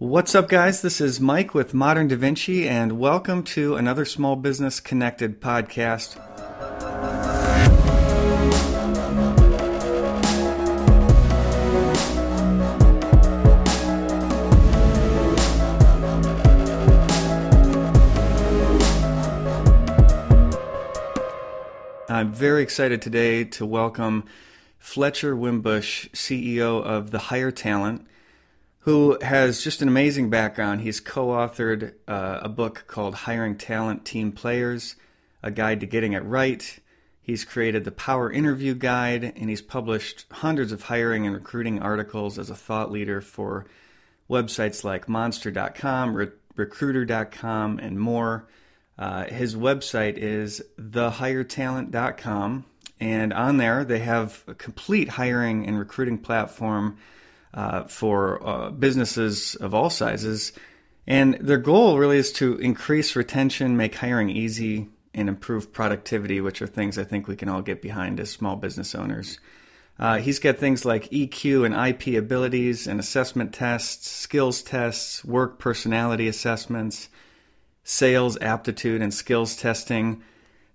What's up, guys? This is Mike with Modern Da Vinci, and welcome to another Small Business Connected podcast. I'm very excited today to welcome Fletcher Wimbush, CEO of The Hire Talent who has just an amazing background. He's co authored uh, a book called Hiring Talent Team Players A Guide to Getting It Right. He's created the Power Interview Guide, and he's published hundreds of hiring and recruiting articles as a thought leader for websites like Monster.com, Re- Recruiter.com, and more. Uh, his website is thehiretalent.com, and on there they have a complete hiring and recruiting platform uh, for uh, businesses of all sizes. And their goal really is to increase retention, make hiring easy, and improve productivity, which are things I think we can all get behind as small business owners. Uh, he's got things like EQ and IQ abilities and assessment tests, skills tests, work personality assessments, sales aptitude and skills testing,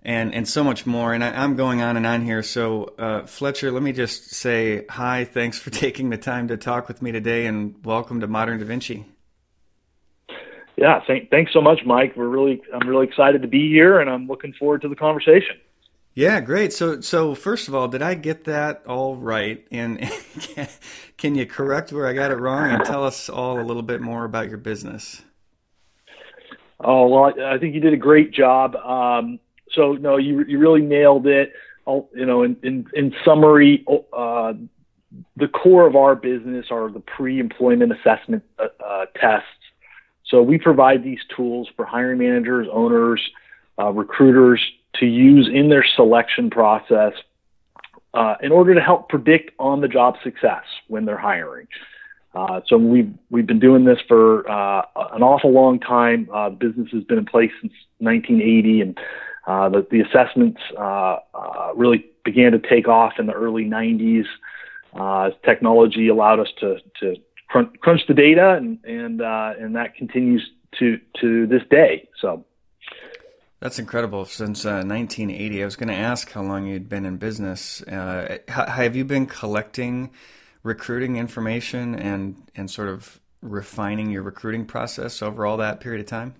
and and so much more. And I, am going on and on here. So uh, Fletcher, let me just say hi. Thanks for taking the time to talk with me today, and welcome to Modern Da Vinci. Yeah, thank, thanks so much, Mike. We're really I'm really excited to be here, and I'm looking forward to the conversation. Yeah, great. So so first of all, did I get that all right? And can you correct where I got it wrong and tell us all a little bit more about your business? Oh well, I think you did a great job. Um, so no, you you really nailed it. I'll, you know, in in, in summary, uh, the core of our business are the pre-employment assessment uh, uh, tests. So we provide these tools for hiring managers, owners, uh, recruiters to use in their selection process uh, in order to help predict on-the-job success when they're hiring. Uh, so we've we've been doing this for uh, an awful long time. Uh, business has been in place since 1980, and uh, the, the assessments uh, uh, really began to take off in the early 90s uh, technology allowed us to, to crunch, crunch the data, and and uh, and that continues to to this day. So. That's incredible. Since 1980, I was going to ask how long you'd been in business. have you been collecting recruiting information and and sort of refining your recruiting process over all that period of time?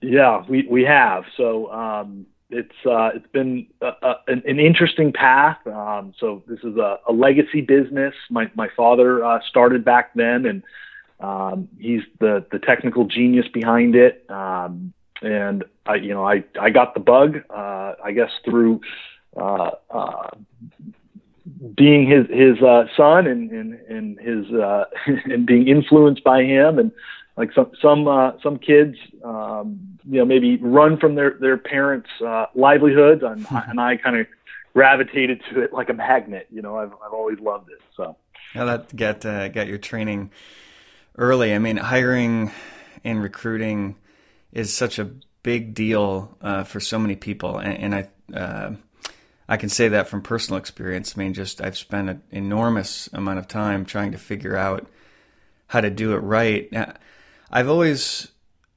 Yeah, we, we have. So um, it's uh, it's been a, a, an, interesting path. Um, so this is a, a, legacy business. My my father uh, started back then, and um, he's the the technical genius behind it. Um, and I, you know, I I got the bug. Uh, I guess through uh, uh, being his his uh, son and and and his and being influenced by him and like some some uh, some kids um, you know maybe run from their their parents uh, livelihoods and, and I kind of gravitated to it like a magnet you know? I've I've always loved it so. Yeah that got uh, got your training early? I mean hiring and recruiting is such a big deal uh, for so many people and, and I uh, I can say that from personal experience. I mean just I've spent an enormous amount of time trying to figure out how to do it right. Now, I've always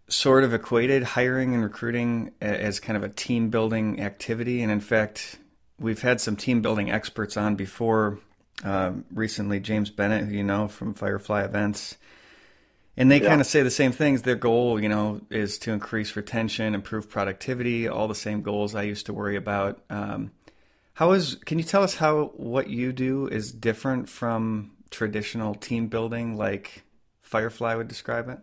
sort of equated hiring and recruiting as kind of a team building activity. And in fact, we've had some team building experts on before. Uh, recently, James Bennett, who you know from Firefly Events, and they yeah. kind of say the same things. Their goal, you know, is to increase retention, improve productivity, all the same goals I used to worry about. Um, how is? Can you tell us how what you do is different from traditional team building, like Firefly would describe it?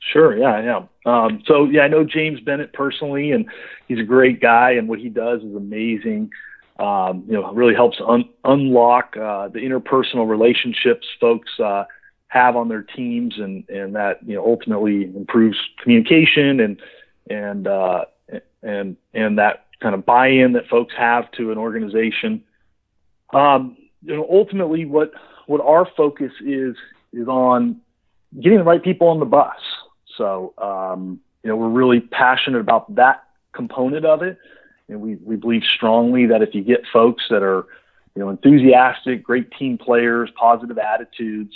Sure. Yeah. Yeah. Um, so yeah, I know James Bennett personally, and he's a great guy, and what he does is amazing. Um, you know, really helps un- unlock uh, the interpersonal relationships folks uh, have on their teams, and and that you know ultimately improves communication and and uh, and and that kind of buy-in that folks have to an organization. Um, you know, ultimately, what what our focus is is on getting the right people on the bus. So, um, you know, we're really passionate about that component of it. And we, we believe strongly that if you get folks that are, you know, enthusiastic, great team players, positive attitudes,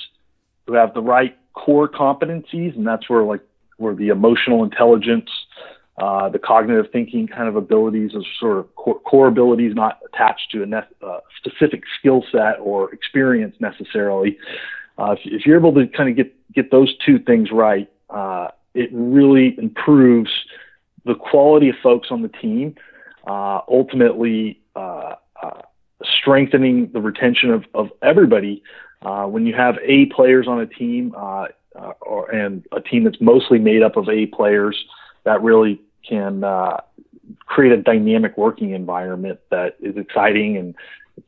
who have the right core competencies, and that's where like where the emotional intelligence, uh, the cognitive thinking kind of abilities are sort of core, core abilities, not attached to a ne- uh, specific skill set or experience necessarily. Uh, if, if, you're able to kind of get get those two things right, uh, it really improves the quality of folks on the team. Uh, ultimately, uh, strengthening the retention of, of everybody. when you have A players on a team, uh, or, and a team that's mostly made up of A players that really can uh, create a dynamic working environment that is exciting and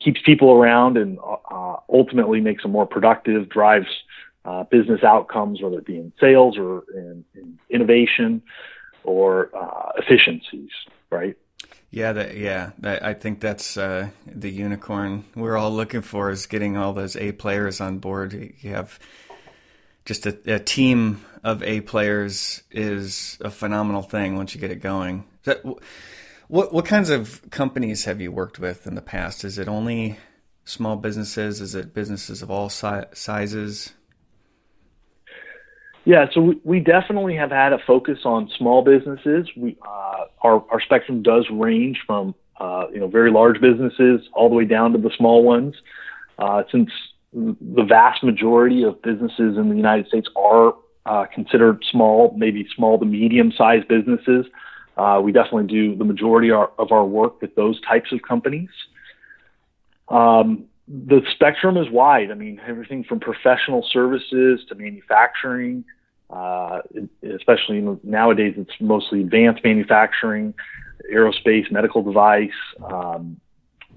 keeps people around and uh, ultimately makes them more productive, drives uh, business outcomes, whether it be in sales or in, in innovation or uh, efficiencies, right? Yeah, that, yeah, that, I think that's uh, the unicorn we're all looking for is getting all those A players on board. You have just a, a, team of A players is a phenomenal thing once you get it going. That, what what kinds of companies have you worked with in the past? Is it only small businesses? Is it businesses of all si- sizes? Yeah, so we, we definitely have had a focus on small businesses. We uh, our our spectrum does range from uh, you know very large businesses all the way down to the small ones. Uh, since the vast majority of businesses in the United States are uh, considered small, maybe small to medium sized businesses. Uh, we definitely do the majority of our, of our, work with those types of companies. Um, the spectrum is wide. I mean, everything from professional services to manufacturing, uh, especially nowadays, it's mostly advanced manufacturing, aerospace, medical device, um,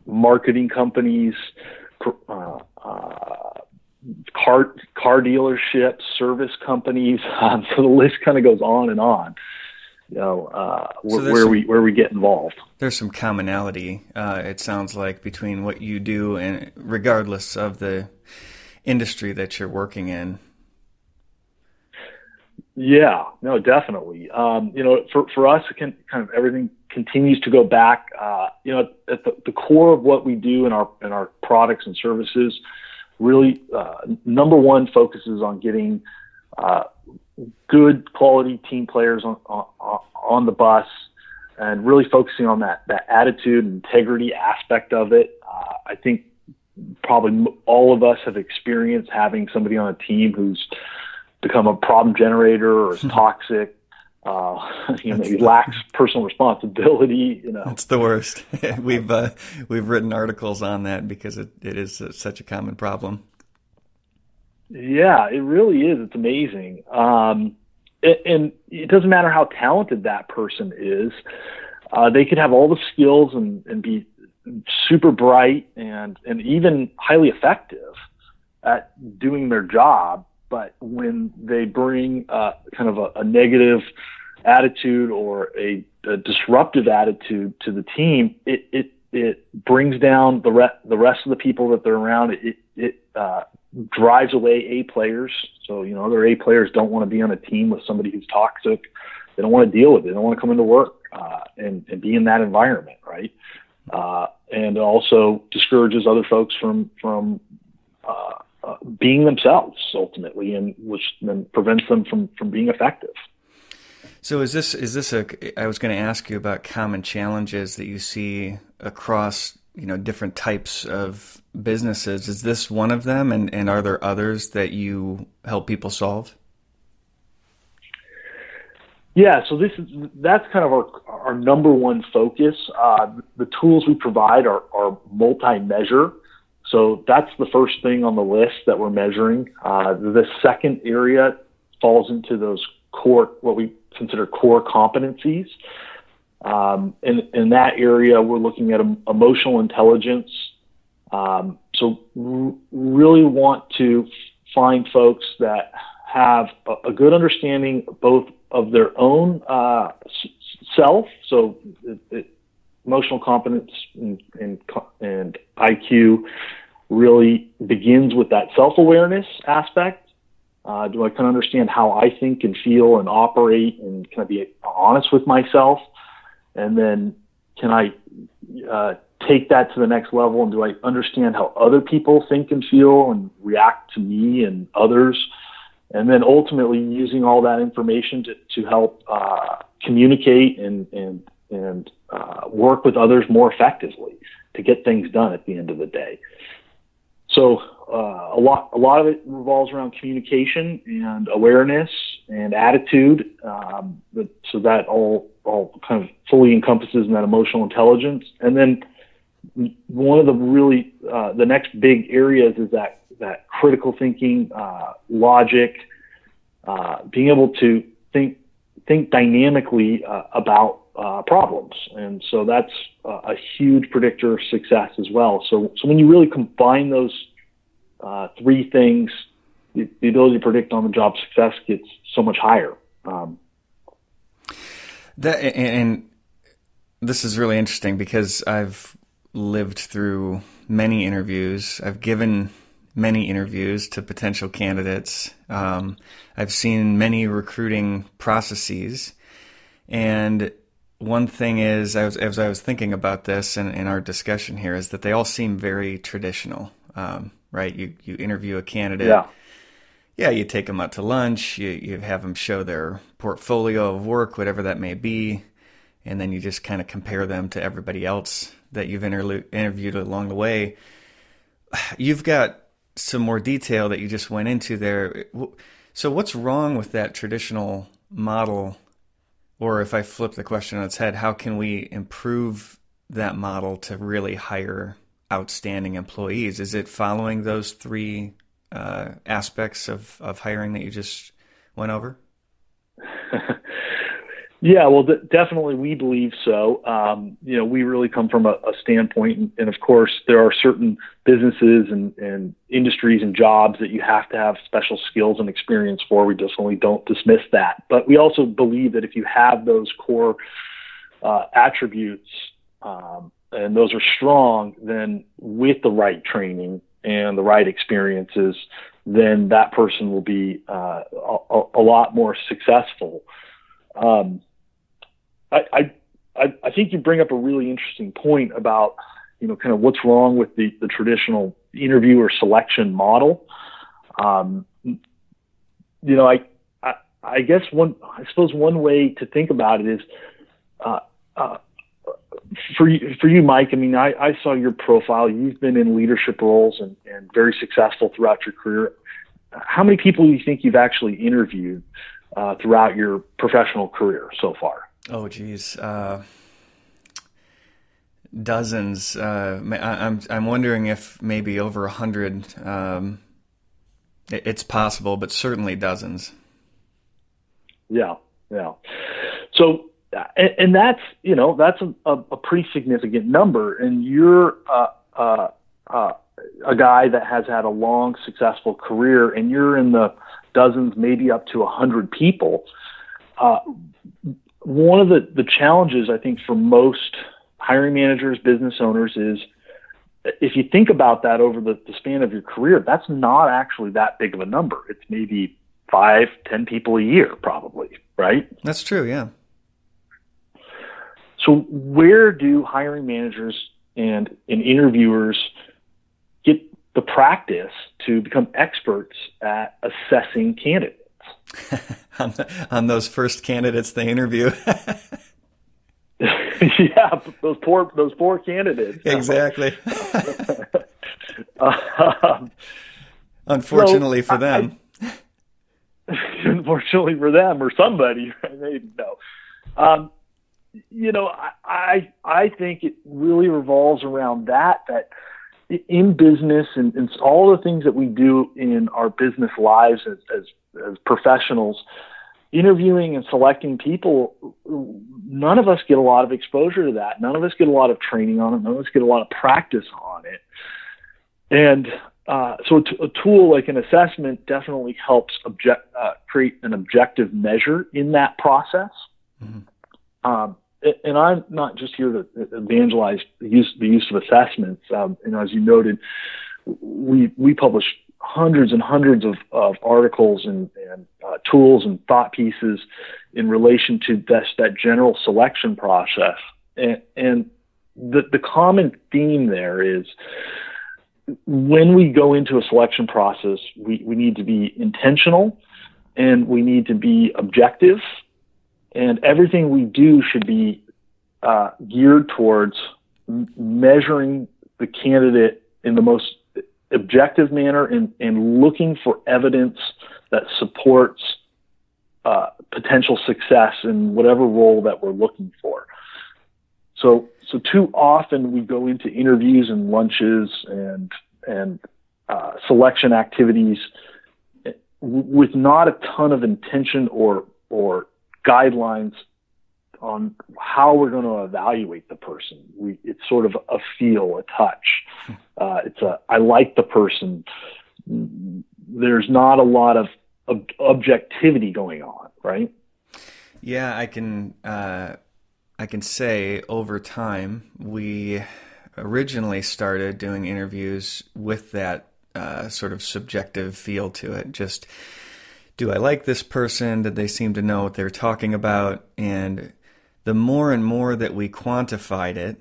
marketing companies, uh, uh, car car dealerships, service companies. Um, so the list kind of goes on and on. You know, uh, so where some, we where we get involved. There's some commonality. Uh, it sounds like between what you do and regardless of the industry that you're working in. Yeah, no, definitely. Um, you know, for for us, it can kind of everything continues to go back. Uh, you know, at the, the core of what we do in our in our products and services, really uh, number one focuses on getting uh, good quality team players on, on on the bus, and really focusing on that that attitude and integrity aspect of it. Uh, I think probably all of us have experienced having somebody on a team who's become a problem generator or is toxic uh, you know, maybe lacks personal responsibility. You know, it's the worst. we've uh, we've written articles on that because it, it is such a common problem. Yeah, it really is. It's amazing. Um, and it doesn't matter how talented that person is. Uh, they could have all the skills and, and be super bright and, and even highly effective at doing their job. But when they bring kind of a, a negative attitude or a, a disruptive attitude to the team, it it it brings down the re- the rest of the people that they're around. It it uh, drives away A players. So you know, other A players don't want to be on a team with somebody who's toxic. They don't want to deal with it. They don't want to come into work uh, and and be in that environment, right? Uh, and also discourages other folks from from uh, uh, being themselves ultimately, and which then prevents them from from being effective. So is this is this a? I was going to ask you about common challenges that you see across you know different types of businesses. Is this one of them, and and are there others that you help people solve? Yeah, so this is that's kind of our our number one focus. Uh, the tools we provide are, are multi-measure, so that's the first thing on the list that we're measuring. Uh, the second area falls into those core what we consider core competencies. Um, in, in that area, we're looking at emotional intelligence. Um, so, r- really want to find folks that have a, a good understanding both of their own uh, self, so it, it, emotional competence and, and, and IQ really begins with that self awareness aspect uh, do I kind of understand how I think and feel and operate, and can I be honest with myself? And then can I uh, take that to the next level and do I understand how other people think and feel and react to me and others? And then ultimately using all that information to, to help uh, communicate and, and, and uh, work with others more effectively to get things done at the end of the day. So uh, a lot a lot of it revolves around communication and awareness and attitude. Um, but, so that all all kind of fully encompasses in that emotional intelligence. And then one of the really uh, the next big areas is that that critical thinking, uh, logic, uh, being able to think think dynamically uh, about uh, problems, and so that's a huge predictor of success as well. So so when you really combine those uh, three things, the, the, ability to predict on the job success gets so much higher. Um, that and this is really interesting because I've lived through many interviews. I've given many interviews to potential candidates. Um, I've seen many recruiting processes, and one thing is, I was, as I was thinking about this and in, in our discussion here, is that they all seem very traditional. Um, right? You you interview a candidate. Yeah. Yeah, you take them out to lunch. You you have them show their portfolio of work, whatever that may be, and then you just kind of compare them to everybody else that you've interviewed along the way. You've got some more detail that you just went into there. So, what's wrong with that traditional model? Or if I flip the question on its head, how can we improve that model to really hire outstanding employees. Is it following those three uh, aspects of, of hiring that you just went over? yeah, well, th- definitely we believe so. Um, you know, we really come from a, a standpoint, and, and, of course, there are certain businesses and, and industries and jobs that you have to have special skills and experience for. We definitely don't dismiss that. But we also believe that if you have those core uh, attributes, um, and those are strong, then with the right training and the right experiences, then that person will be uh, a, a, lot more successful. Um, I, I, I think you bring up a really interesting point about, you know, kind of what's wrong with the, the traditional interview or selection model. Um, you know, I, I, I guess one, I suppose one way to think about it is, uh, uh, for you, for you, Mike, I mean, I, I saw your profile. You've been in leadership roles and, and very successful throughout your career. How many people do you think you've actually interviewed uh, throughout your professional career so far? Oh, geez. Uh, dozens. Uh, I, I'm, I'm wondering if maybe over a hundred. Um, it's possible, but certainly dozens. Yeah, yeah. So and, and that's you know that's a, a, a, pretty significant number, and you're uh, uh, uh, a guy that has had a long, successful career, and you're in the dozens, maybe up to a hundred people. Uh, one of the, the challenges I think for most hiring managers, business owners is if you think about that over the, the span of your career, that's not actually that big of a number. It's maybe five, ten people a year, probably, right? That's true, yeah. So where do hiring managers and, and interviewers get the practice to become experts at assessing candidates? on, the, on those first candidates they interview. yeah, those poor those poor candidates. Exactly. um, Unfortunately so for them. I, unfortunately for them or somebody, maybe no. Um, you know, I I think it really revolves around that that in business and, and all the things that we do in our business lives as, as as professionals, interviewing and selecting people, none of us get a lot of exposure to that. None of us get a lot of training on it. None of us get a lot of practice on it. And uh, so a, t- a tool like an assessment definitely helps object, uh, create an objective measure in that process. Mm-hmm. Um, and I'm not just here to evangelize the use the use of assessments. Um, and as you noted, we we publish hundreds and hundreds of, of articles and, and uh, tools and thought pieces in relation to this, that general selection process. And, and the, the common theme there is when we go into a selection process, we, we need to be intentional and we need to be objective and everything we do should be uh, geared towards m- measuring the candidate in the most objective manner and, and looking for evidence that supports uh, potential success in whatever role that we're looking for. So, so too often we go into interviews and lunches and and uh, selection activities with not a ton of intention or or guidelines on how we're going to evaluate the person. We, it's sort of a feel, a touch. Hmm. Uh, it's a I like the person. There's not a lot of ob- objectivity going on, right? Yeah, I can. Uh, I can say over time we originally started doing interviews with that uh, sort of subjective feel to it. Just do I like this person? Did they seem to know what they're talking about? And the more and more that we quantified it,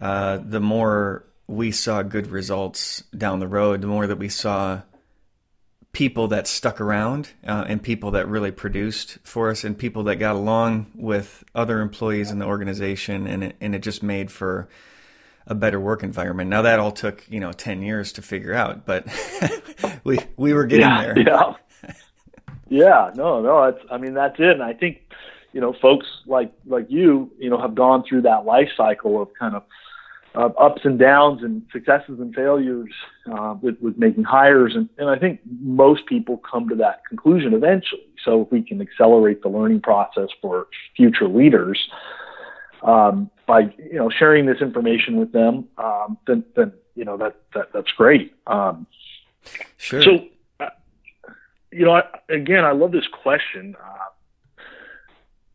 uh, the more we saw good results down the road, the more that we saw people that stuck around uh, and people that really produced for us and people that got along with other employees in the organization and it, and it just made for a better work environment. Now that all took, you know, 10 years to figure out, but we we were getting yeah, there. Yeah. Yeah, no, no, it's I mean that's it. And I think you know, folks like like you, you know, have gone through that life cycle of kind of uh, ups and downs and successes and failures uh, with, with making hires. And, and I think most people come to that conclusion eventually. So if we can accelerate the learning process for future leaders um, by you know sharing this information with them, um, then then you know that, that that's great. Um, sure. So. You know, I, again, I love this question.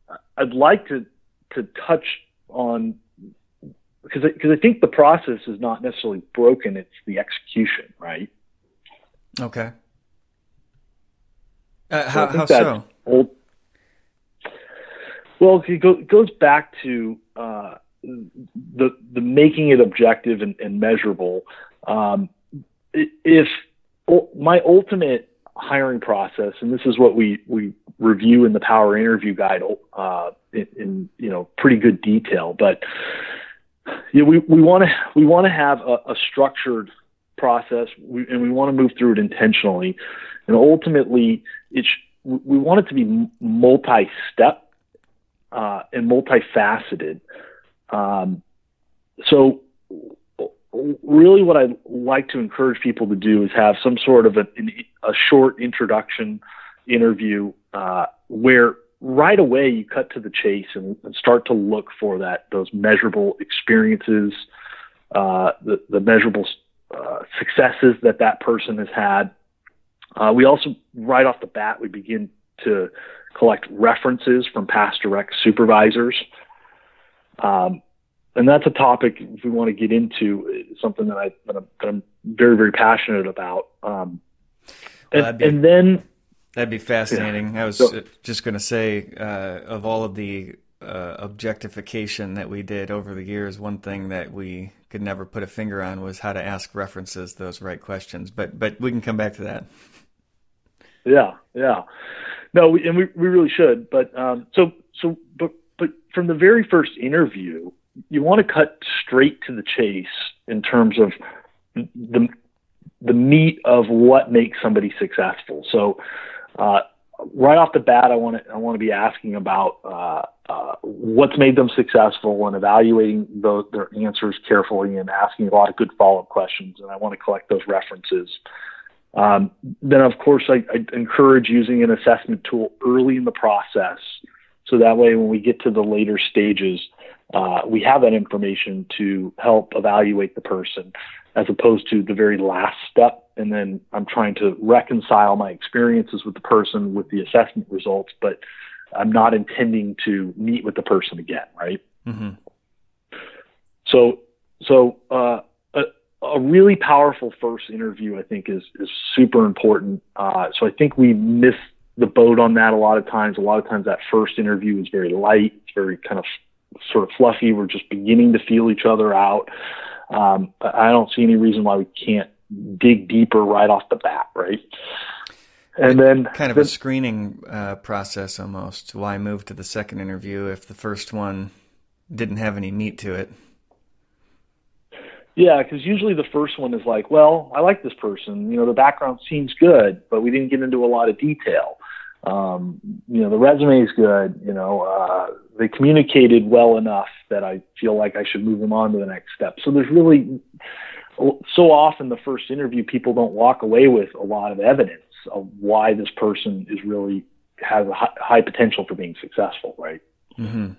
Uh, I'd like to to touch on because because I think the process is not necessarily broken; it's the execution, right? Okay. Uh, how so? How so? Old, well, it, go, it goes back to uh, the the making it objective and, and measurable. Um, if my ultimate hiring process, and this is what we we review in the Power Interview Guide uh, in, in, you know pretty good detail. But you know, we we want to we want to have a, a structured process, we, and we want to move through it intentionally. And ultimately, it's we want it to be multi-step uh, and multifaceted. Um, so really what I'd like to encourage people to do is have some sort of a, a short introduction interview uh, where right away you cut to the chase and, and start to look for that those measurable experiences, uh, the, the measurable uh, successes that that person has had. Uh, we also right off the bat we begin to collect references from past direct supervisors. Um, and that's a topic if we want to get into something that I that I'm, that I'm very very passionate about. Um, well, and, be, and, then that'd be fascinating. Yeah. I was so, just going to say uh, of all of the uh, objectification that we did over the years, one thing that we could never put a finger on was how to ask references those right questions. But but we can come back to that. Yeah, yeah. No, we, and we we really should. But um, so so but but from the very first interview, you want to cut straight to the chase in terms of the the meat of what makes somebody successful. So, uh, right off the bat, I want to I want to be asking about uh, uh, what's made them successful and evaluating the, their answers carefully and asking a lot of good follow up questions. And I want to collect those references. Um, then, of course, I, I encourage using an assessment tool early in the process, so that way when we get to the later stages, uh, we have that information to help evaluate the person as opposed to the very last step. And then I'm trying to reconcile my experiences with the person with the assessment results, but I'm not intending to meet with the person again, right? Mm-hmm. So, so uh, a, a, really powerful first interview, I think, is is super important. Uh, so I think we miss the boat on that a lot of times. A lot of times, that first interview is very light, it's very kind of sort of fluffy. We're just beginning to feel each other out. Um, I don't see any reason why we can't dig deeper right off the bat, right? And then kind of then, a screening uh, process almost. Why move to the second interview if the first one didn't have any meat to it? Yeah, because usually the first one is like, well, I like this person. You know, the background seems good, but we didn't get into a lot of detail. Um, you know, the resume is good. You know, uh, they communicated well enough that I feel like I should move them on to the next step. So there's really so often the first interview, people don't walk away with a lot of evidence of why this person is really has a high, potential for being successful, right? Mm-hmm.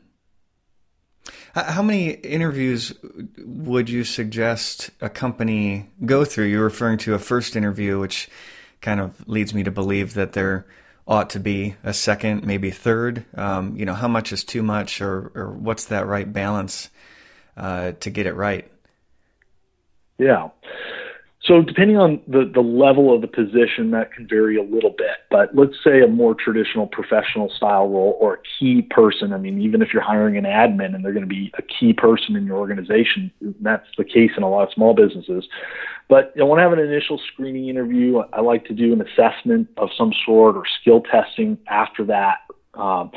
How many interviews would you suggest a company go through? You're referring to a first interview, which kind of leads me to believe that there ought to be a second, maybe third. Um, you know, how much is too much, or, or what's that right balance uh, to get it right? Yeah. So depending on the, the level of the position, that can vary a little bit. But let's say a more traditional professional style role or a key person. I mean, even if you're hiring an admin and they're going to be a key person in your organization, that's the case in a lot of small businesses. But I want to have an initial screening interview. I like to do an assessment of some sort or skill testing after that. Um,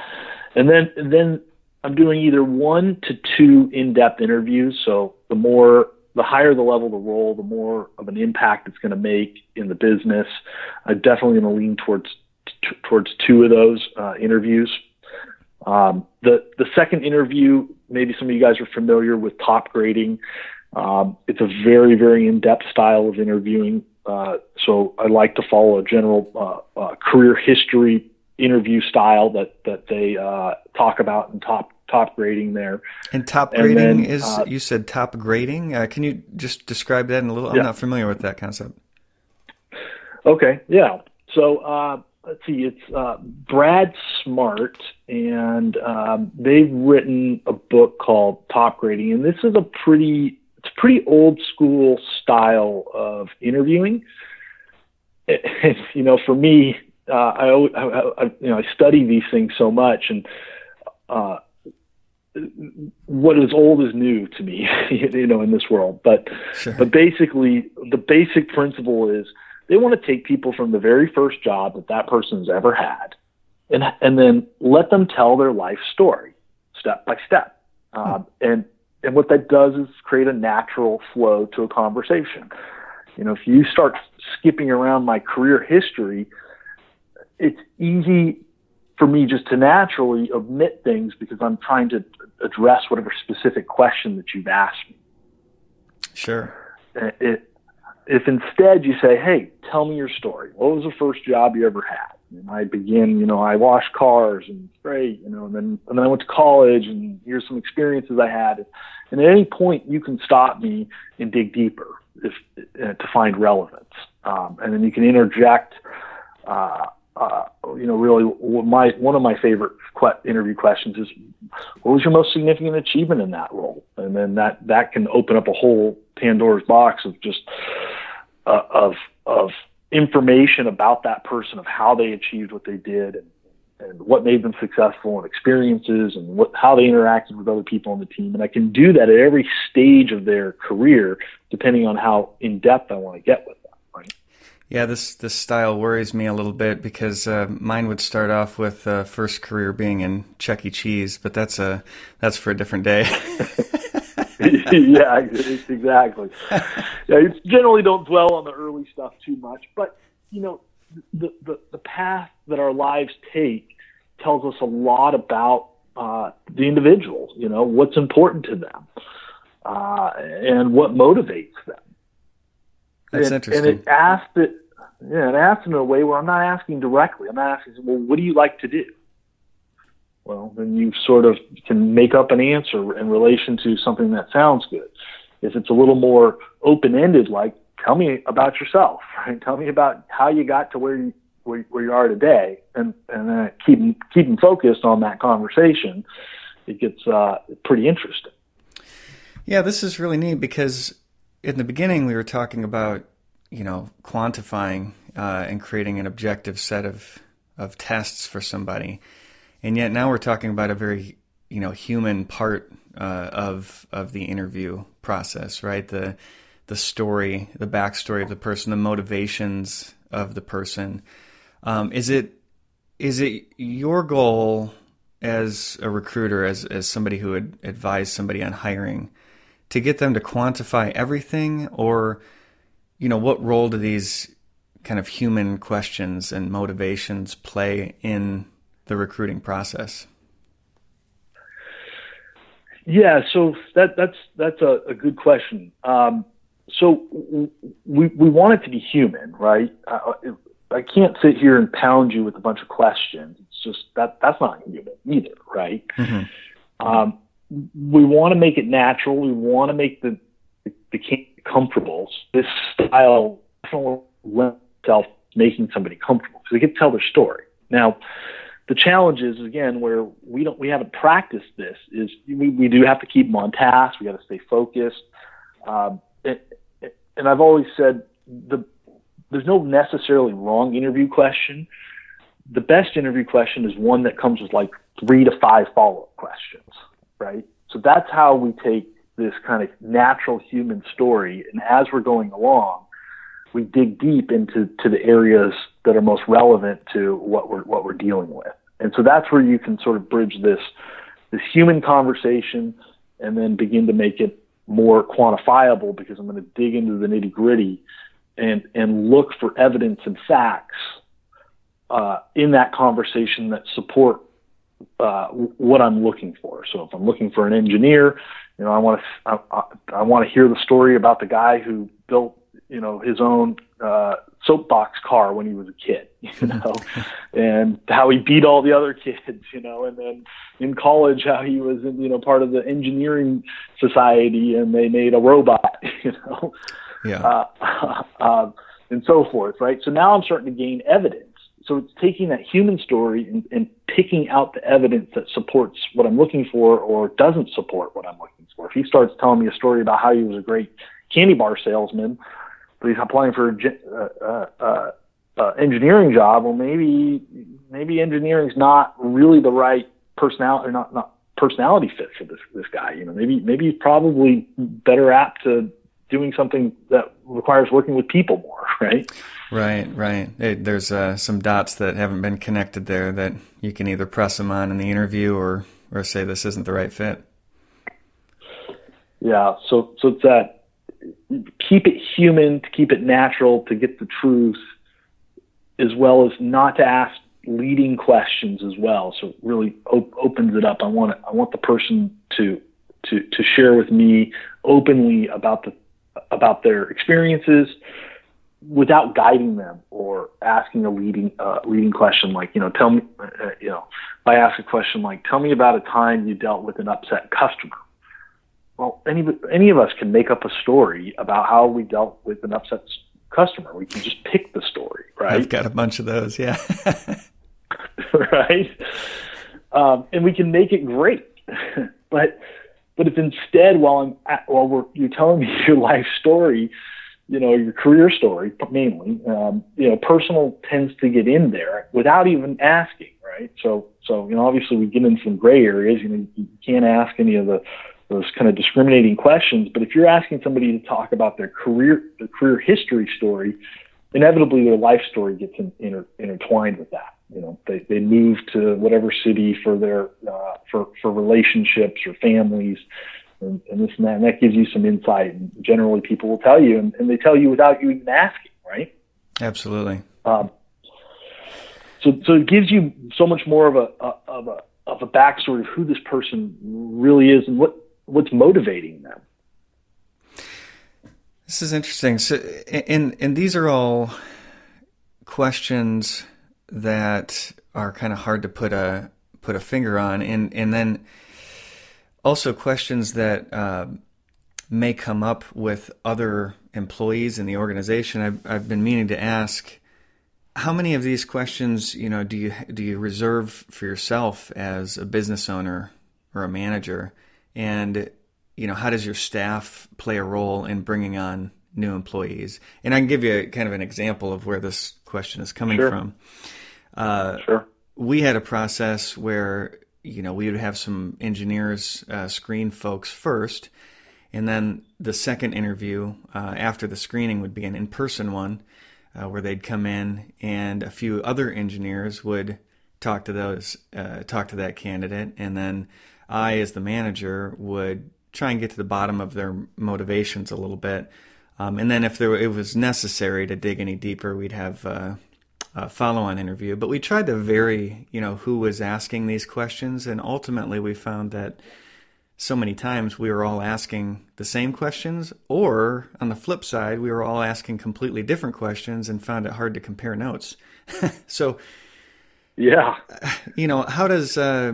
and then, and then I'm doing either one to two in-depth interviews. So the more the higher the level the role, the more of an impact it's going to make in the business. I'm definitely going to lean towards t- towards two of those uh, interviews. Um, the the second interview, maybe some of you guys are familiar with top grading. Um, it's a very very in depth style of interviewing. Uh, so I like to follow a general uh, uh career history interview style that that they uh, talk about in top top grading there. And top grading and then, is uh, you said top grading. Uh, can you just describe that in a little? I'm not familiar with that concept. Okay, yeah. So uh, let's see, it's uh, Brad Smart, and um, they've written a book called Top Grading, and this is a pretty it's pretty old school style of interviewing. It, you know, for me, uh, I, I, I, you know I study these things so much, and uh, what is old is new to me, you know, in this world. But sure. but basically, the basic principle is they want to take people from the very first job that that person's ever had, and and then let them tell their life story, step by step. Hmm. Um, and and what that does is create a natural flow to a conversation. You know, if you start skipping around my career history, it's easy for me just to naturally omit things because I'm trying to address whatever specific question that you've asked me. Sure. It, if instead you say, "Hey, tell me your story. What was the first job you ever had?" And I begin, you know, I washed cars and great, you know, and then and then I went to college and here's some experiences I had. And at any point, you can stop me and dig deeper if uh, to find relevance, um, and then you can interject. Uh, uh, you know, really, my one of my favorite que- interview questions is, "What was your most significant achievement in that role?" And then that that can open up a whole Pandora's box of just uh, of of information about that person, of how they achieved what they did, and, and what made them successful, and experiences, and what how they interacted with other people on the team. And I can do that at every stage of their career, depending on how in depth I want to get with. Yeah, this this style worries me a little bit because uh, mine would start off with uh, first career being in Chuck E. Cheese, but that's a that's for a different day. yeah, exactly. Yeah, generally don't dwell on the early stuff too much, but you know, the the, the path that our lives take tells us a lot about uh, the individual. You know, what's important to them, uh, and what motivates them. That's and, interesting. And it asked it, yeah, and asked in a way where I'm not asking directly. I'm not asking, well, what do you like to do? Well, then you sort of can make up an answer in relation to something that sounds good. If it's a little more open ended, like, tell me about yourself, right? Tell me about how you got to where you, where, you are today, and and then keep keeping focused on that conversation. It gets uh, pretty interesting. Yeah, this is really neat because in the beginning we were talking about you know quantifying uh, and creating an objective set of of tests for somebody, and yet now we're talking about a very you know human part uh, of of the interview process, right? The the story, the backstory of the person, the motivations of the person. Um, is it is it your goal as a recruiter, as as somebody who would advise somebody on hiring, to get them to quantify everything, or you know, what role do these kind of human questions and motivations play in the recruiting process? Yeah, so that that's that's a, a good question. Um, so we we want it to be human, right? Uh, I can't sit here and pound you with a bunch of questions. It's just that that's not human either, right? Mm-hmm. Um, we want to make it natural. We want to make the the, the comfortable. This style definitely lends itself making somebody comfortable because they get to tell their story. Now, the challenge is again where we don't we haven't practiced this is we, we do have to keep them on task. We got to stay focused. Um, and, and I've always said the there's no necessarily wrong interview question. The best interview question is one that comes with like three to five follow up questions, right? So that's how we take this kind of natural human story, and as we're going along, we dig deep into to the areas that are most relevant to what we're what we're dealing with. And so that's where you can sort of bridge this this human conversation and then begin to make it more quantifiable because I'm going to dig into the nitty gritty and and look for evidence and facts uh, in that conversation that support uh, what I'm looking for. So if I'm looking for an engineer, you know, I want to I, I, I want to hear the story about the guy who built you know his own uh, soapbox car when he was a kid, you know, and how he beat all the other kids, you know, and then in college how he was, in, you know, part of the engineering society and they made a robot, you know, yeah, uh, uh, and so forth, right? So now I'm starting to gain evidence. So it's taking that human story and, and picking out the evidence that supports what I'm looking for or doesn't support what I'm looking for. If he starts telling me a story about how he was a great candy bar salesman, but he's applying for a uh, uh, uh, engineering job. Well, maybe maybe engineering's not really the right personality or not not personality fit for this this guy. You know, maybe maybe he's probably better apt to doing something that requires working with people more, right? Right, right. It, there's uh, some dots that haven't been connected there that you can either press them on in the interview or or say this isn't the right fit. Yeah, so so it's that keep it human, to keep it natural, to get the truth, as well as not to ask leading questions as well. So it really op- opens it up. I want I want the person to to to share with me openly about the about their experiences without guiding them or asking a leading uh, leading question like you know tell me uh, you know if I ask a question like tell me about a time you dealt with an upset customer well, any any of us can make up a story about how we dealt with an upset customer. We can just pick the story, right? I've got a bunch of those, yeah. right, um, and we can make it great. but but if instead, while I'm at, while you're telling me your life story, you know, your career story mainly, um, you know, personal tends to get in there without even asking, right? So so you know, obviously we get in some gray areas. You know, you can't ask any of the those kind of discriminating questions. But if you're asking somebody to talk about their career, their career history story, inevitably their life story gets in, inter, intertwined with that. You know, they they move to whatever city for their uh, for for relationships or families. And, and this and that, and that gives you some insight. And generally, people will tell you, and, and they tell you without you even asking, right? Absolutely. Um, so, so it gives you so much more of a, a of a of a backstory of who this person really is and what what's motivating them. This is interesting. So, and and these are all questions that are kind of hard to put a put a finger on, and and then also questions that uh, may come up with other employees in the organization. I've I've been meaning to ask. How many of these questions, you know, do you do you reserve for yourself as a business owner or a manager? and you know how does your staff play a role in bringing on new employees and i can give you a, kind of an example of where this question is coming sure. from uh, sure we had a process where you know, we would have some engineers uh, screen folks first, and then the second interview uh, after the screening would be an in-person one, uh, where they'd come in and a few other engineers would talk to those, uh, talk to that candidate, and then I, as the manager, would try and get to the bottom of their motivations a little bit. Um, and then if there it was necessary to dig any deeper, we'd have uh, a follow-on interview. But we tried to vary, you know, who was asking these questions, and ultimately we found that so many times we were all asking the same questions, or on the flip side, we were all asking completely different questions and found it hard to compare notes. so, yeah, you know, how does uh,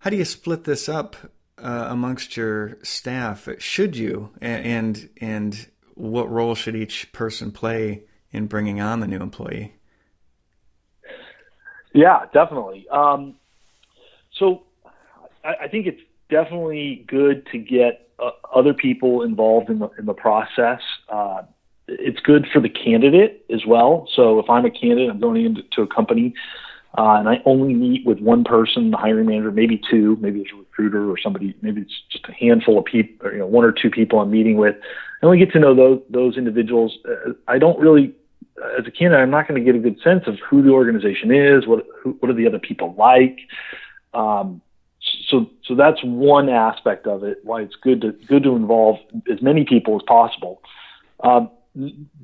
how do you split this up uh, amongst your staff? Should you, and and what role should each person play in bringing on the new employee? Yeah, definitely. Um, so I, I think it's definitely good to get uh, other people involved in the in the process. Uh, it's good for the candidate as well. So if I'm a candidate, I'm going into a company, uh, and I only meet with one person, the hiring manager, maybe two, maybe it's a recruiter or somebody, maybe it's just a handful of people, you know, one or two people I'm meeting with. I we get to know those those individuals. Uh, I don't really as a candidate, I'm not going to get a good sense of who the organization is, what who, what are the other people like. Um, so so that's one aspect of it. Why it's good to good to involve as many people as possible. Um,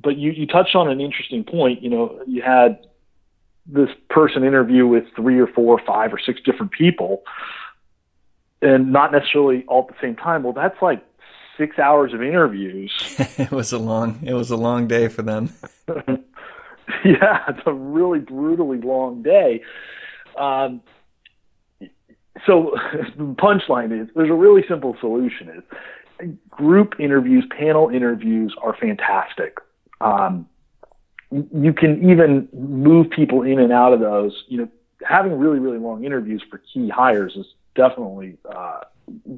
but you you touched on an interesting point. You know, you had this person interview with three or four, or five or six different people, and not necessarily all at the same time. Well, that's like six hours of interviews. it was a long it was a long day for them. yeah, it's a really brutally long day. Um, so the punchline is there's a really simple solution is group interviews, panel interviews are fantastic. Um, you can even move people in and out of those. You know, having really, really long interviews for key hires is definitely uh,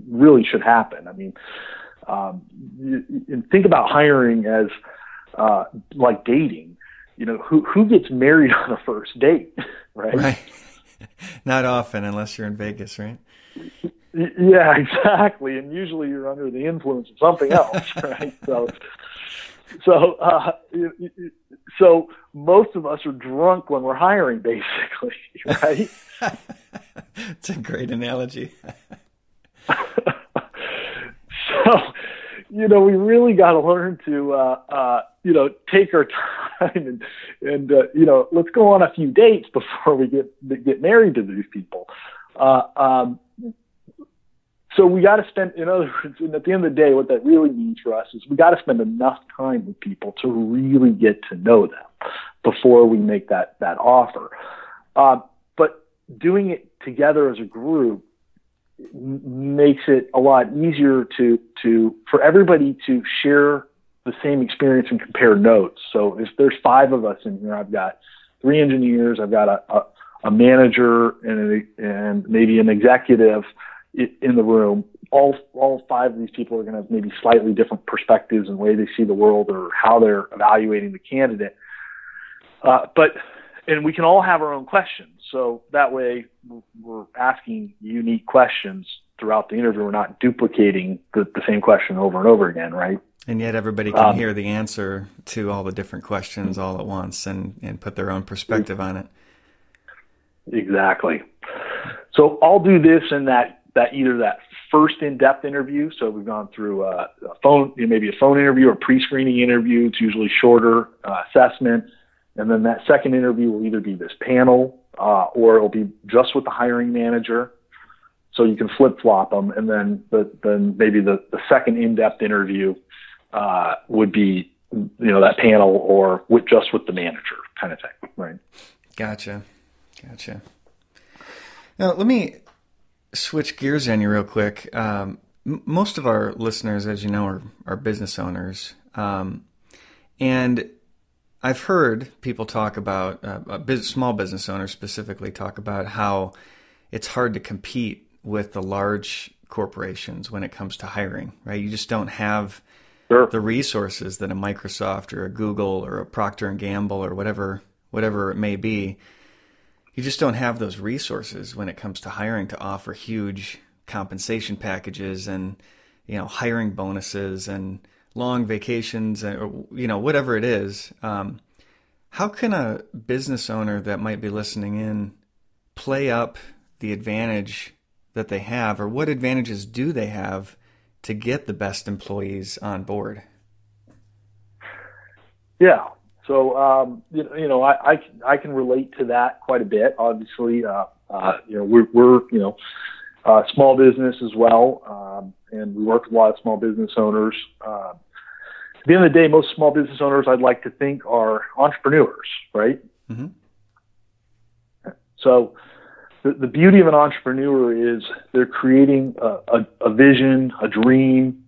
really should happen. I mean, um, you, think about hiring as uh, like dating. You know, who who gets married on a first date, right? Right. Not often, unless you're in Vegas, right? Yeah, exactly. And usually you're under the influence of something else, right? So, so, uh, so most of us are drunk when we're hiring, basically, right? It's a great analogy. So, you know, we really got to learn to, uh, uh, you know, take our time and, and uh, you know, let's go on a few dates before we get get married to these people. Uh, um, so we got to spend, in other words, and at the end of the day, what that really means for us is we got to spend enough time with people to really get to know them before we make that that offer. Uh, but doing it together as a group makes it a lot easier to to for everybody to share the same experience and compare notes. So if there's five of us in here, I've got three engineers, I've got a, a, a manager and a, and maybe an executive in the room. All all five of these people are going to have maybe slightly different perspectives and way they see the world or how they're evaluating the candidate. Uh, but and we can all have our own questions. So that way we're asking unique questions throughout the interview. We're not duplicating the, the same question over and over again, right? And yet everybody can um, hear the answer to all the different questions all at once and, and put their own perspective on it. Exactly. So I'll do this in that, that either that first in-depth interview. So we've gone through a, a phone, you know, maybe a phone interview or pre-screening interview. It's usually shorter uh, assessment. And then that second interview will either be this panel uh, or it'll be just with the hiring manager. So you can flip flop them. And then the, then maybe the, the second in-depth interview uh, would be, you know, that panel or with just with the manager kind of thing. Right. Gotcha. Gotcha. Now let me switch gears on you real quick. Um, m- most of our listeners, as you know, are, are business owners. Um, and I've heard people talk about uh, business, small business owners specifically talk about how it's hard to compete with the large corporations when it comes to hiring. Right? You just don't have sure. the resources that a Microsoft or a Google or a Procter and Gamble or whatever whatever it may be. you just don't have those resources when it comes to hiring to offer huge compensation packages and you know hiring bonuses and long vacations or you know whatever it is. Um, how can a business owner that might be listening in play up the advantage that they have, or what advantages do they have to get the best employees on board? Yeah. So um, you, know, I, I, I can relate to that quite a bit. Obviously, uh, uh, you know, we're, we're you know, uh, small business as well, um, and we work with a lot of small business owners. Uh, at the end of the day, most small business owners, I'd like to think, are entrepreneurs, right? Mm-hmm. So, the, the beauty of an entrepreneur is they're creating a, a, a vision, a dream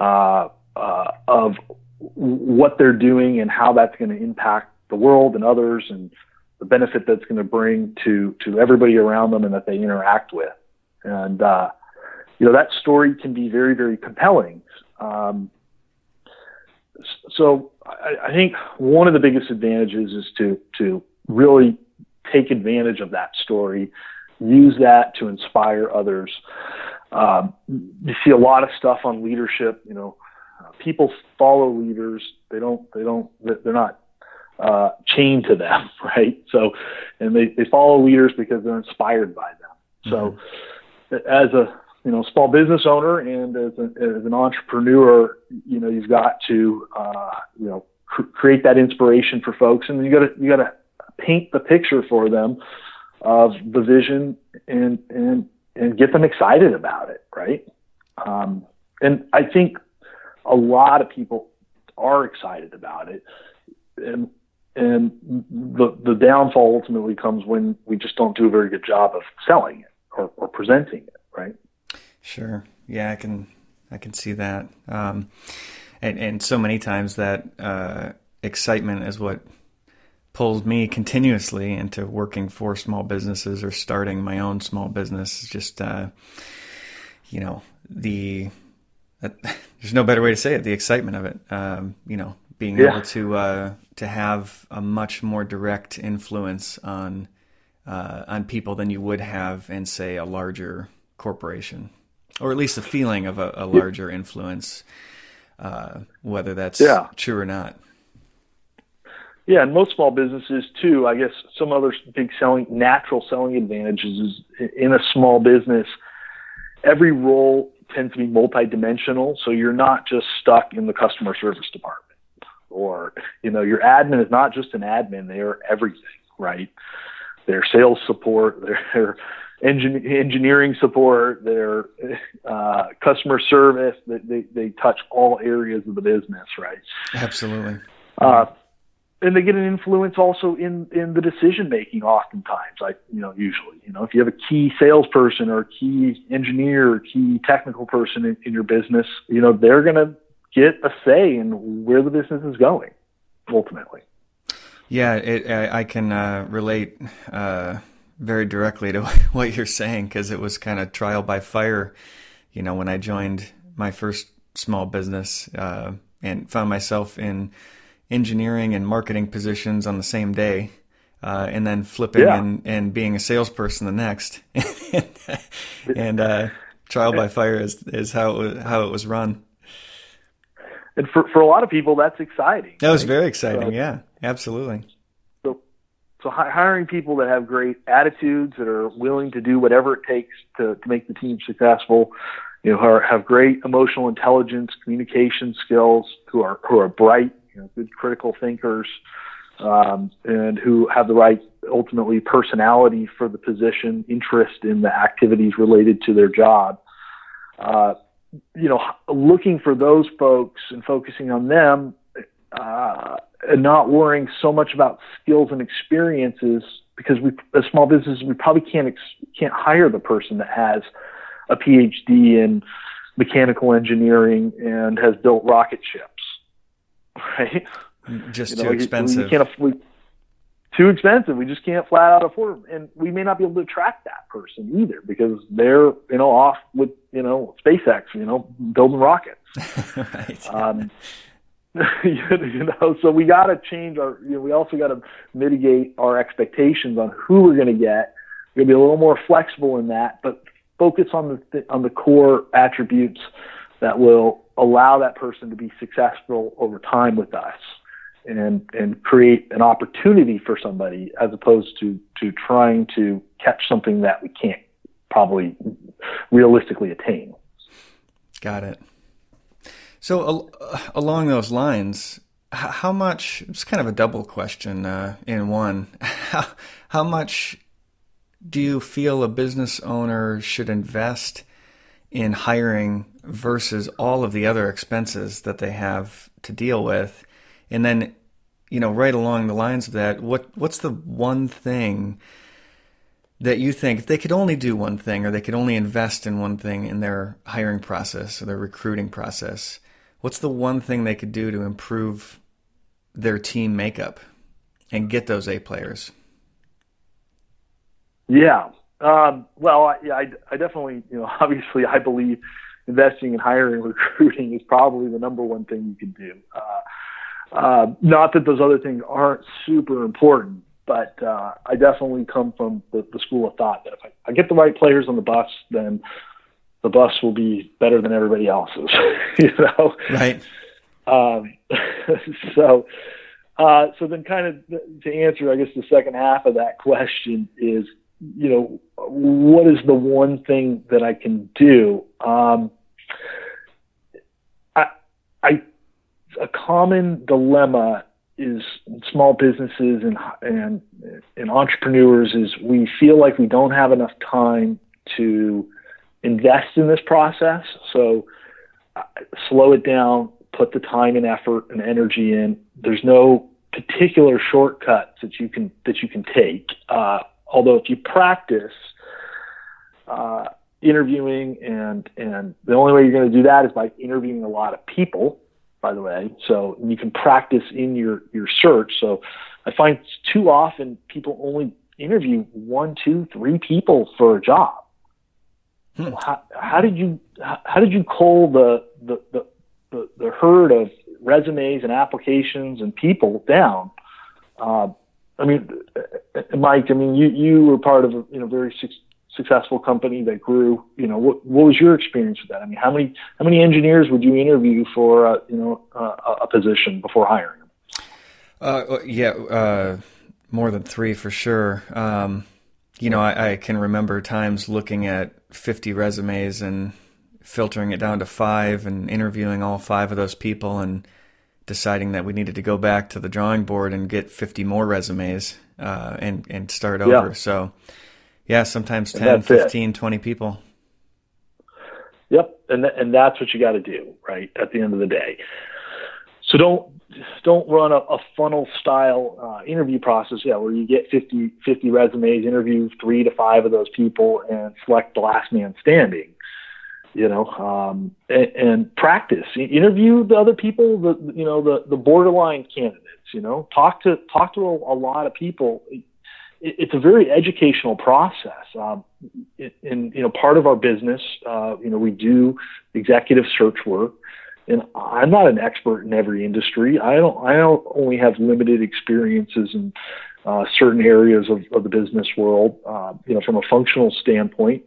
uh, uh, of what they're doing and how that's going to impact the world and others and the benefit that's going to bring to to everybody around them and that they interact with. And uh, you know that story can be very very compelling. Um, so I, I think one of the biggest advantages is to to really take advantage of that story, use that to inspire others. Um, you see a lot of stuff on leadership, you know, people follow leaders. They don't. They don't. They're not uh, chained to them, right? So, and they they follow leaders because they're inspired by them. Mm-hmm. So, as a you know small business owner and as, a, as an entrepreneur, you know you've got to uh, you know cr- create that inspiration for folks, and you got to you got to paint the picture for them of the vision and and and get them excited about it, right? Um, and I think a lot of people are excited about it. And and the the downfall ultimately comes when we just don't do a very good job of selling it or, or presenting it, right? Sure. Yeah, I can I can see that. Um, and and so many times that uh, excitement is what pulls me continuously into working for small businesses or starting my own small business. Just uh, you know the that, there's no better way to say it. The excitement of it. Um, you know, being yeah. able to uh, to have a much more direct influence on uh, on people than you would have in say a larger corporation, or at least a feeling of a, a larger influence, uh, whether that's yeah. true or not. Yeah, and most small businesses too. I guess some other big selling natural selling advantages is in a small business. Every role tends to be multidimensional. So you're not just stuck in the customer service department or, you know, your admin is not just an admin. They are everything, right? Their sales support, their engin- engineering support, their uh, customer service. They, they, they touch all areas of the business, right? Absolutely. Uh, and they get an influence also in in the decision making oftentimes like you know usually you know if you have a key salesperson or a key engineer or key technical person in, in your business you know they're going to get a say in where the business is going ultimately yeah it, I, I, can uh, relate uh, very directly to what you're saying because it was kind of trial by fire you know when i joined my first small business uh, and found myself in engineering and marketing positions on the same day, uh, and then flipping yeah. and, and being a salesperson the next. and uh, trial by fire is, is how it was, how it was run. And for, for a lot of people, that's exciting. That was very exciting. So, yeah, absolutely. So, so hiring people that have great attitudes, that are willing to do whatever it takes to, to make the team successful, you know, are, have great emotional intelligence, communication skills, who are who are bright, you know, good critical thinkers, um, and who have the right ultimately personality for the position, interest in the activities related to their job. Uh, you know, looking for those folks and focusing on them, uh, and not worrying so much about skills and experiences because we, as small businesses, we probably can't ex- can't hire the person that has a PhD in mechanical engineering and has built rocket ships right? Just you know, too expensive. We can't afford, too expensive. We just can't flat out afford them. And we may not be able to attract that person either because they're, you know, off with, you know, SpaceX, you know, building rockets. right. Um, you know, so we got to change our. You know, we also got to mitigate our expectations on who we're going to get. We're going to be a little more flexible in that, but focus on the on the core attributes that will allow that person to be successful over time with us and and create an opportunity for somebody as opposed to to trying to catch something that we can't probably realistically attain. Got it. So uh, along those lines, how much? It's kind of a double question uh, in one. How, how much do you feel a business owner should invest in hiring versus all of the other expenses that they have to deal with? And then, you know, right along the lines of that, what what's the one thing that you think if they could only do one thing or they could only invest in one thing in their hiring process or their recruiting process, what's the one thing they could do to improve their team makeup and get those A players? Yeah. Um, well, I, I, I definitely, you know, obviously I believe investing in hiring and recruiting is probably the number one thing you can do. Uh, uh, not that those other things aren't super important, but uh, I definitely come from the, the school of thought that if I, I get the right players on the bus, then the bus will be better than everybody else's. you know, right? Um, so, uh, so then, kind of to answer, I guess the second half of that question is, you know, what is the one thing that I can do? Um, I, I, a common dilemma is small businesses and and and entrepreneurs is we feel like we don't have enough time to invest in this process. So uh, slow it down, put the time and effort and energy in. There's no particular shortcuts that you can that you can take. Uh, although if you practice uh, interviewing and and the only way you're going to do that is by interviewing a lot of people by the way. So you can practice in your, your search. So I find too often people only interview one, two, three people for a job. Hmm. How, how, did you how did you cull the, the, the, the, the herd of resumes and applications and people down? Uh, I mean, Mike, I mean, you, you were part of a you know very successful company that grew. You know, what what was your experience with that? I mean, how many how many engineers would you interview for uh, you know uh, a position before hiring them? Uh, yeah, uh, more than three for sure. Um, you know, I, I, can remember times looking at 50 resumes and filtering it down to five and interviewing all five of those people and deciding that we needed to go back to the drawing board and get 50 more resumes uh, and and start over. Yeah. So yeah, sometimes 10, 15, it. 20 people. Yep, and th- and that's what you got to do, right? At the end of the day. So don't don't run a, a funnel style uh, interview process, yeah, where you get 50, 50 resumes, interview three to five of those people, and select the last man standing. You know, um, and, and practice. Interview the other people, the you know the the borderline candidates. You know, talk to talk to a, a lot of people it's a very educational process. Um, in you know, part of our business, uh, you know, we do executive search work, and I'm not an expert in every industry. I don't. I don't only have limited experiences in uh, certain areas of, of, the business world. Uh, you know, from a functional standpoint.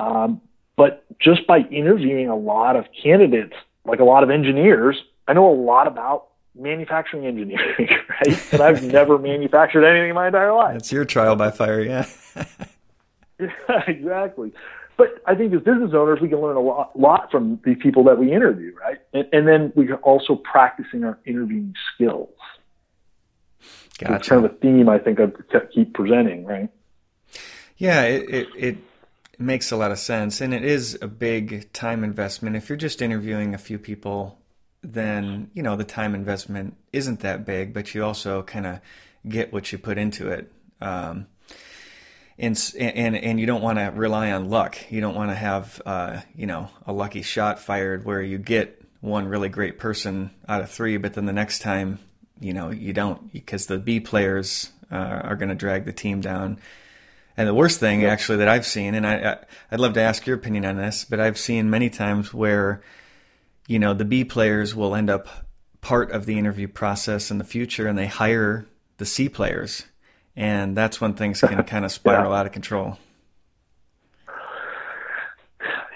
Um, but just by interviewing a lot of candidates, like a lot of engineers, I know a lot about manufacturing engineering, right? And I've never manufactured anything in my entire life. It's your trial by fire, yeah. yeah, exactly. But I think as business owners, we can learn a lot, lot from the people that we interview, right? And, and then we can also practicing our interviewing skills. Gotcha. It's kind of a theme I think I keep presenting, right? Yeah, it, it, it makes a lot of sense, and it is a big time investment. If you're just interviewing a few people then you know the time investment isn't that big, but you also kind of get what you put into it. Um, and, and and you don't want to rely on luck. You don't want to have uh, you know a lucky shot fired where you get one really great person out of three, but then the next time you know you don't because the B players uh, are going to drag the team down. And the worst thing actually that I've seen, and I, I I'd love to ask your opinion on this, but I've seen many times where you know, the B players will end up part of the interview process in the future and they hire the C players. And that's when things can kind of spiral yeah. out of control.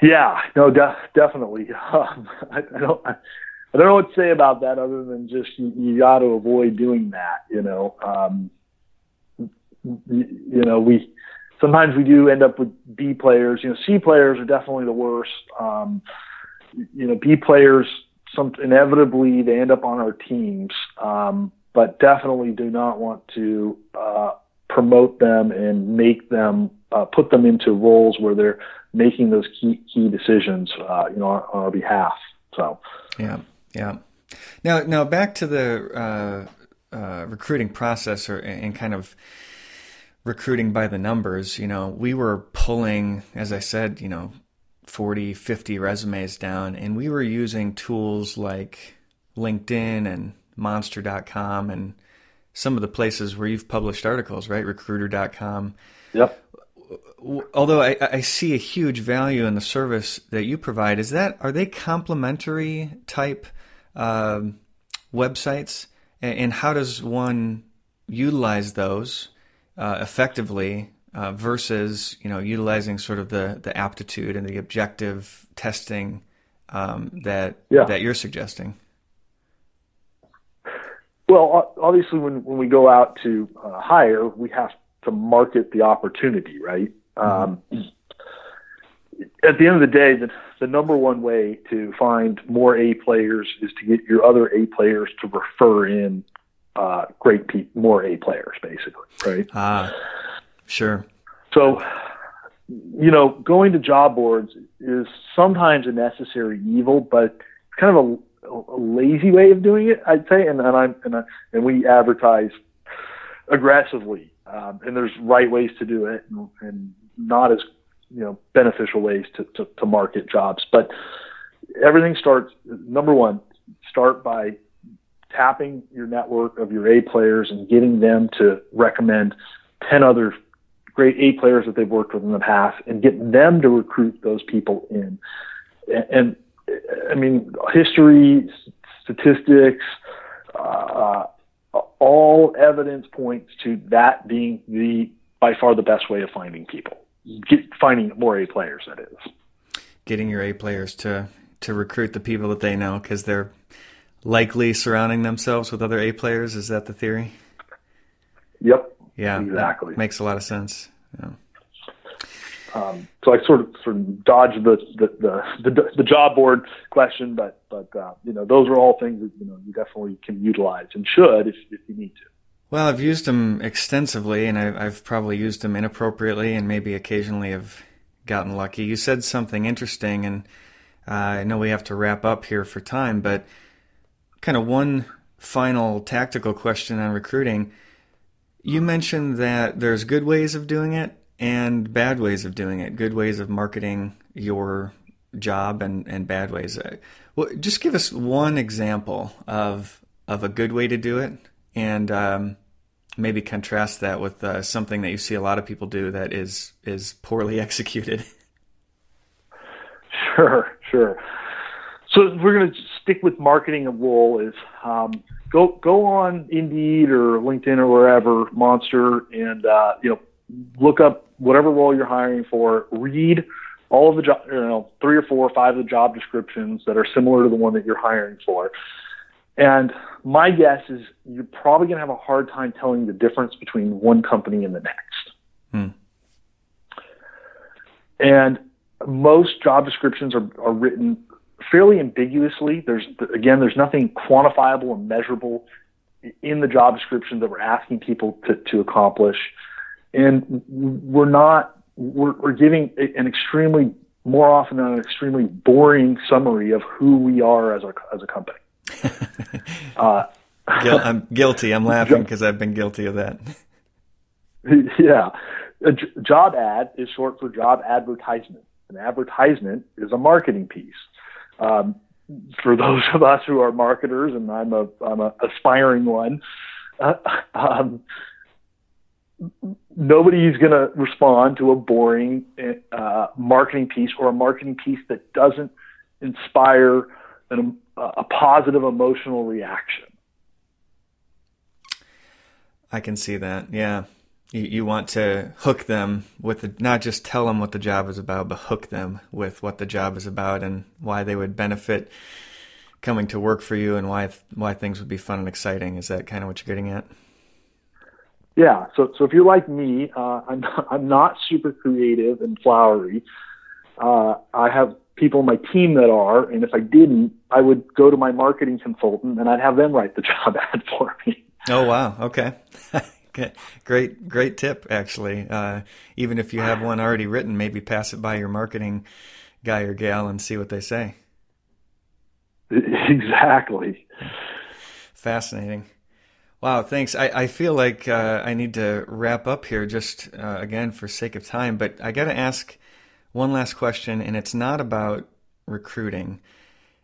Yeah, no, de- definitely. Um, I, I, don't, I, I, don't know what to say about that other than just you, you got to avoid doing that. You know, um, you, you know, we sometimes we do end up with B players. You know, C players are definitely the worst. Um, you know, B players, some inevitably they end up on our teams, um, but definitely do not want to uh, promote them and make them uh, put them into roles where they're making those key key decisions, uh, you know, on, on, our behalf. So, yeah, yeah. Now, now back to the uh, uh, recruiting process, or and kind of recruiting by the numbers. You know, we were pulling, as I said, you know, 40, 50 resumes down, and we were using tools like LinkedIn and Monster.com and some of the places where you've published articles, right? Recruiter.com. Yep although I, I, see a huge value in the service that you provide, is that are they complementary type um, websites, and, and, how does one utilize those uh, effectively uh, versus you know utilizing sort of the the aptitude and the objective testing um, that yeah. that you're suggesting? Well, obviously, when when we go out to uh, hire, we have to market the opportunity, right? Um, at the end of the day, the, the number one way to find more A players is to get your other A players to refer in uh, great pe- more A players, basically, right? Ah, sure. So, you know, going to job boards is sometimes a necessary evil, but it's kind of a, a lazy way of doing it, I'd say. And, and I'm and, I, and we advertise aggressively, um, and there's right ways to do it, and, and not as you know beneficial ways to, to, to market jobs. But everything starts number one, start by tapping your network of your A players and getting them to recommend 10 other great A players that they've worked with in the past and get them to recruit those people in. And, and I mean, history, statistics, uh, all evidence points to that being the by far the best way of finding people get, finding more A players. That is getting your A players to to recruit the people that they know because they're likely surrounding themselves with other A players. Is that the theory? Yep. Yeah. Exactly. Makes a lot of sense. Yeah. Um, so I sort of sort of dodged the the, the the, the job board question, but but uh, you know those are all things that you know you definitely can utilize and should if if you need to. Well, I've used them extensively, and I've, I've probably used them inappropriately, and maybe occasionally have gotten lucky. You said something interesting, and uh, I know we have to wrap up here for time, but kind of one final tactical question on recruiting. You mentioned that there's good ways of doing it and bad ways of doing it, good ways of marketing your job and, and bad ways. Uh, well, just give us one example of of a good way to do it and um, maybe contrast that with uh, something that you see a lot of people do that is is poorly executed. Sure, sure. So we're going to stick with marketing a role is um, go go on Indeed or LinkedIn or wherever Monster and uh, you know look up whatever role you're hiring for. Read all of the job, you know, three or four or five of the job descriptions that are similar to the one that you're hiring for. And my guess is you're probably going to have a hard time telling the difference between one company and the next. Hmm. And most job descriptions are, are written fairly ambiguously. There's again, there's nothing quantifiable and measurable in the job description that we're asking people to, to accomplish, and we're not we're, we're giving an extremely more often than an extremely boring summary of who we are as a as a company. uh, I'm guilty. I'm laughing because I've been guilty of that. Yeah. A j- job ad is short for job advertisement. An advertisement is a marketing piece. Um, for those of us who are marketers, and I'm a I'm a aspiring one, uh, um, nobody's going to respond to a boring uh, marketing piece or a marketing piece that doesn't inspire an, a positive emotional reaction. I can see that. Yeah. You, you want to hook them with the, not just tell them what the job is about, but hook them with what the job is about and why they would benefit coming to work for you and why why things would be fun and exciting. Is that kind of what you're getting at? Yeah. So so if you're like me, uh, I'm not, I'm not super creative and flowery. Uh, I have people on my team that are, and if I didn't, I would go to my marketing consultant and I'd have them write the job ad for me. Oh wow! Okay, great, great tip. Actually, uh, even if you have one already written, maybe pass it by your marketing guy or gal and see what they say. Exactly. Fascinating. Wow, thanks. I, I feel like uh, I need to wrap up here just uh, again for sake of time, but I got to ask one last question, and it's not about recruiting.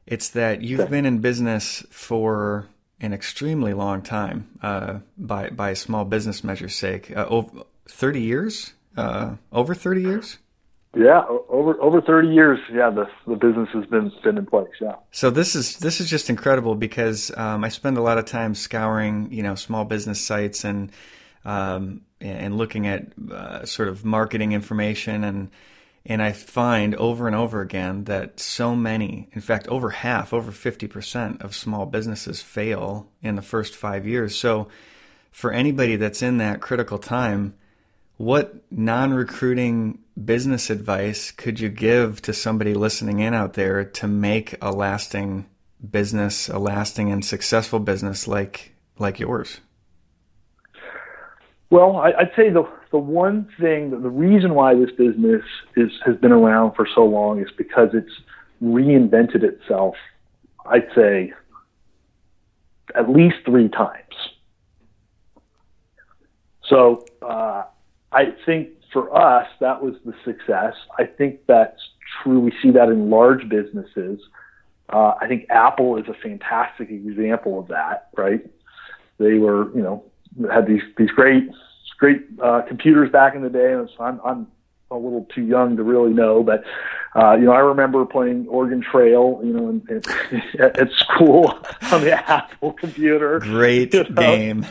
It's that you've been in business for an extremely long time uh, by by small business measures sake. Uh, over thirty years, uh, over thirty years. Yeah, over over thirty years. Yeah, the the business has been been in place. Yeah. So this is this is just incredible because um, I spend a lot of time scouring, you know, small business sites and um, and looking at uh, sort of marketing information and and I find over and over again that so many, in fact, over half, over 50% of small businesses fail in the first five years. So, for anybody that's in that critical time, what non recruiting business advice could you give to somebody listening in out there to make a lasting business, a lasting and successful business like like yours? Well, I, would say the the one thing, the reason why this business is has been around for so long is because it's reinvented itself. I'd say at least three times. So uh, I think for us that was the success. I think that's true. We see that in large businesses. Uh, I think Apple is a fantastic example of that. Right? They were, you know, had these these great great uh, computers back in the day. And so I'm, I'm a little too young to really know, but uh, you know, I remember playing Oregon Trail, you know, in, in, at, at school on the Apple computer. Great you know? game.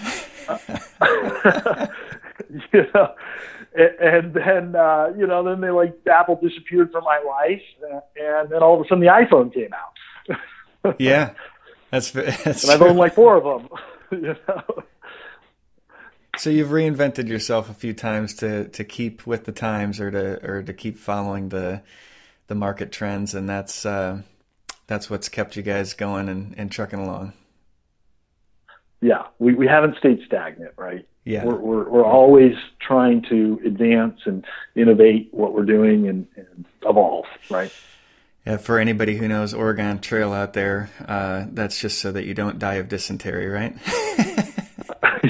you know, and, then uh, you know, then they like Apple disappeared from my life, and then all of a sudden the iPhone came out. yeah, that's that's. And I've owned like four of them. You know. So you've reinvented yourself a few times to to keep with the times or to or to keep following the the market trends, and that's uh, that's what's kept you guys going and, and trucking along. Yeah, we, we haven't stayed stagnant, right? Yeah, we're, we're we're always trying to advance and innovate what we're doing and, and evolve, right? Yeah, for anybody who knows Oregon Trail out there, uh, that's just so that you don't die of dysentery, right?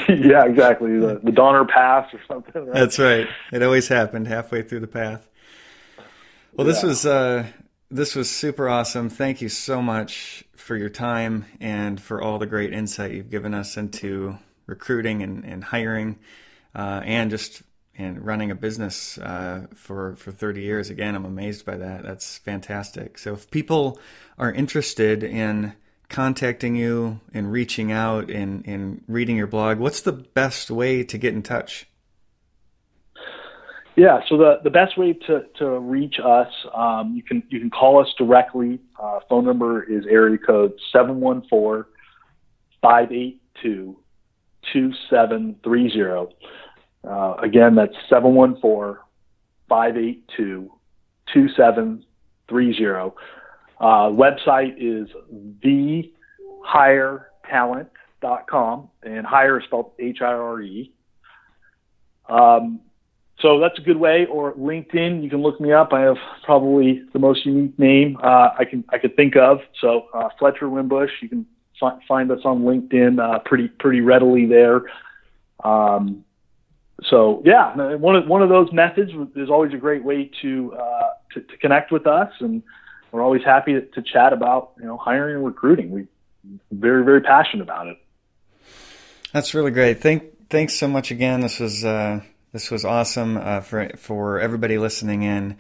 yeah, exactly. The, the Donner Pass or something. Right? That's right. It always happened halfway through the path. Well, this was uh, this was super awesome. Thank you so much for your time and for all the great insight you've given us into recruiting and, and hiring, uh, and just and running a business uh, for for 30 years. Again, I'm amazed by that. That's fantastic. So, if people are interested in contacting you and reaching out and, and reading your blog, what's the best way to get in touch? Yeah, so the, the best way to, to reach us, um, you can you can call us directly. Uh, phone number is area code 714 582 2730. Uh, again, that's 714 582 2730. Uh, website is thehiretalent.com, and hire is spelled H-I-R-E. Um, so that's a good way. Or LinkedIn, you can look me up. I have probably the most unique name uh, I can I could think of. So uh, Fletcher Wimbush, you can find us on LinkedIn uh, pretty pretty readily there. Um, so yeah, one of one of those methods is always a great way to uh, to, to connect with us and we're always happy to, to chat about you know hiring and recruiting. We very very passionate about it. That's really great. Thank thanks so much again. This was uh, this was awesome uh, for for everybody listening in.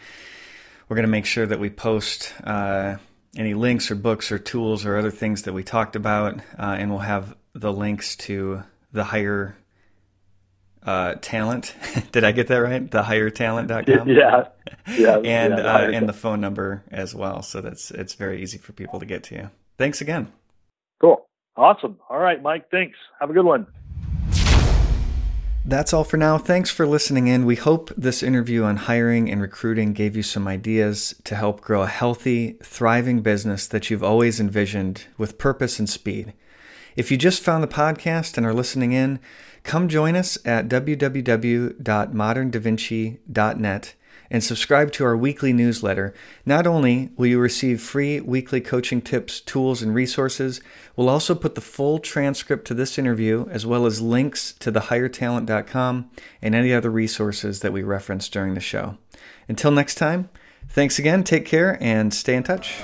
We're going to make sure that we post uh, any links or books or tools or other things that we talked about, uh, and we'll have the links to the Hire uh, talent. Did I get that right? The hiretalent.com. Yeah, yeah, and yeah, uh, and the phone number as well. So that's it's very easy for people to get to you. Thanks again. Cool, awesome. All right, Mike. Thanks. Have a good one. That's all for now. Thanks for listening in. We hope this interview on hiring and recruiting gave you some ideas to help grow a healthy, thriving business that you've always envisioned with purpose and speed. If you just found the podcast and are listening in, come join us at www.moderndavinci.net and subscribe to our weekly newsletter. Not only will you receive free weekly coaching tips, tools, and resources, we'll also put the full transcript to this interview as well as links to thehiretalent.com and any other resources that we reference during the show. Until next time, thanks again, take care, and stay in touch.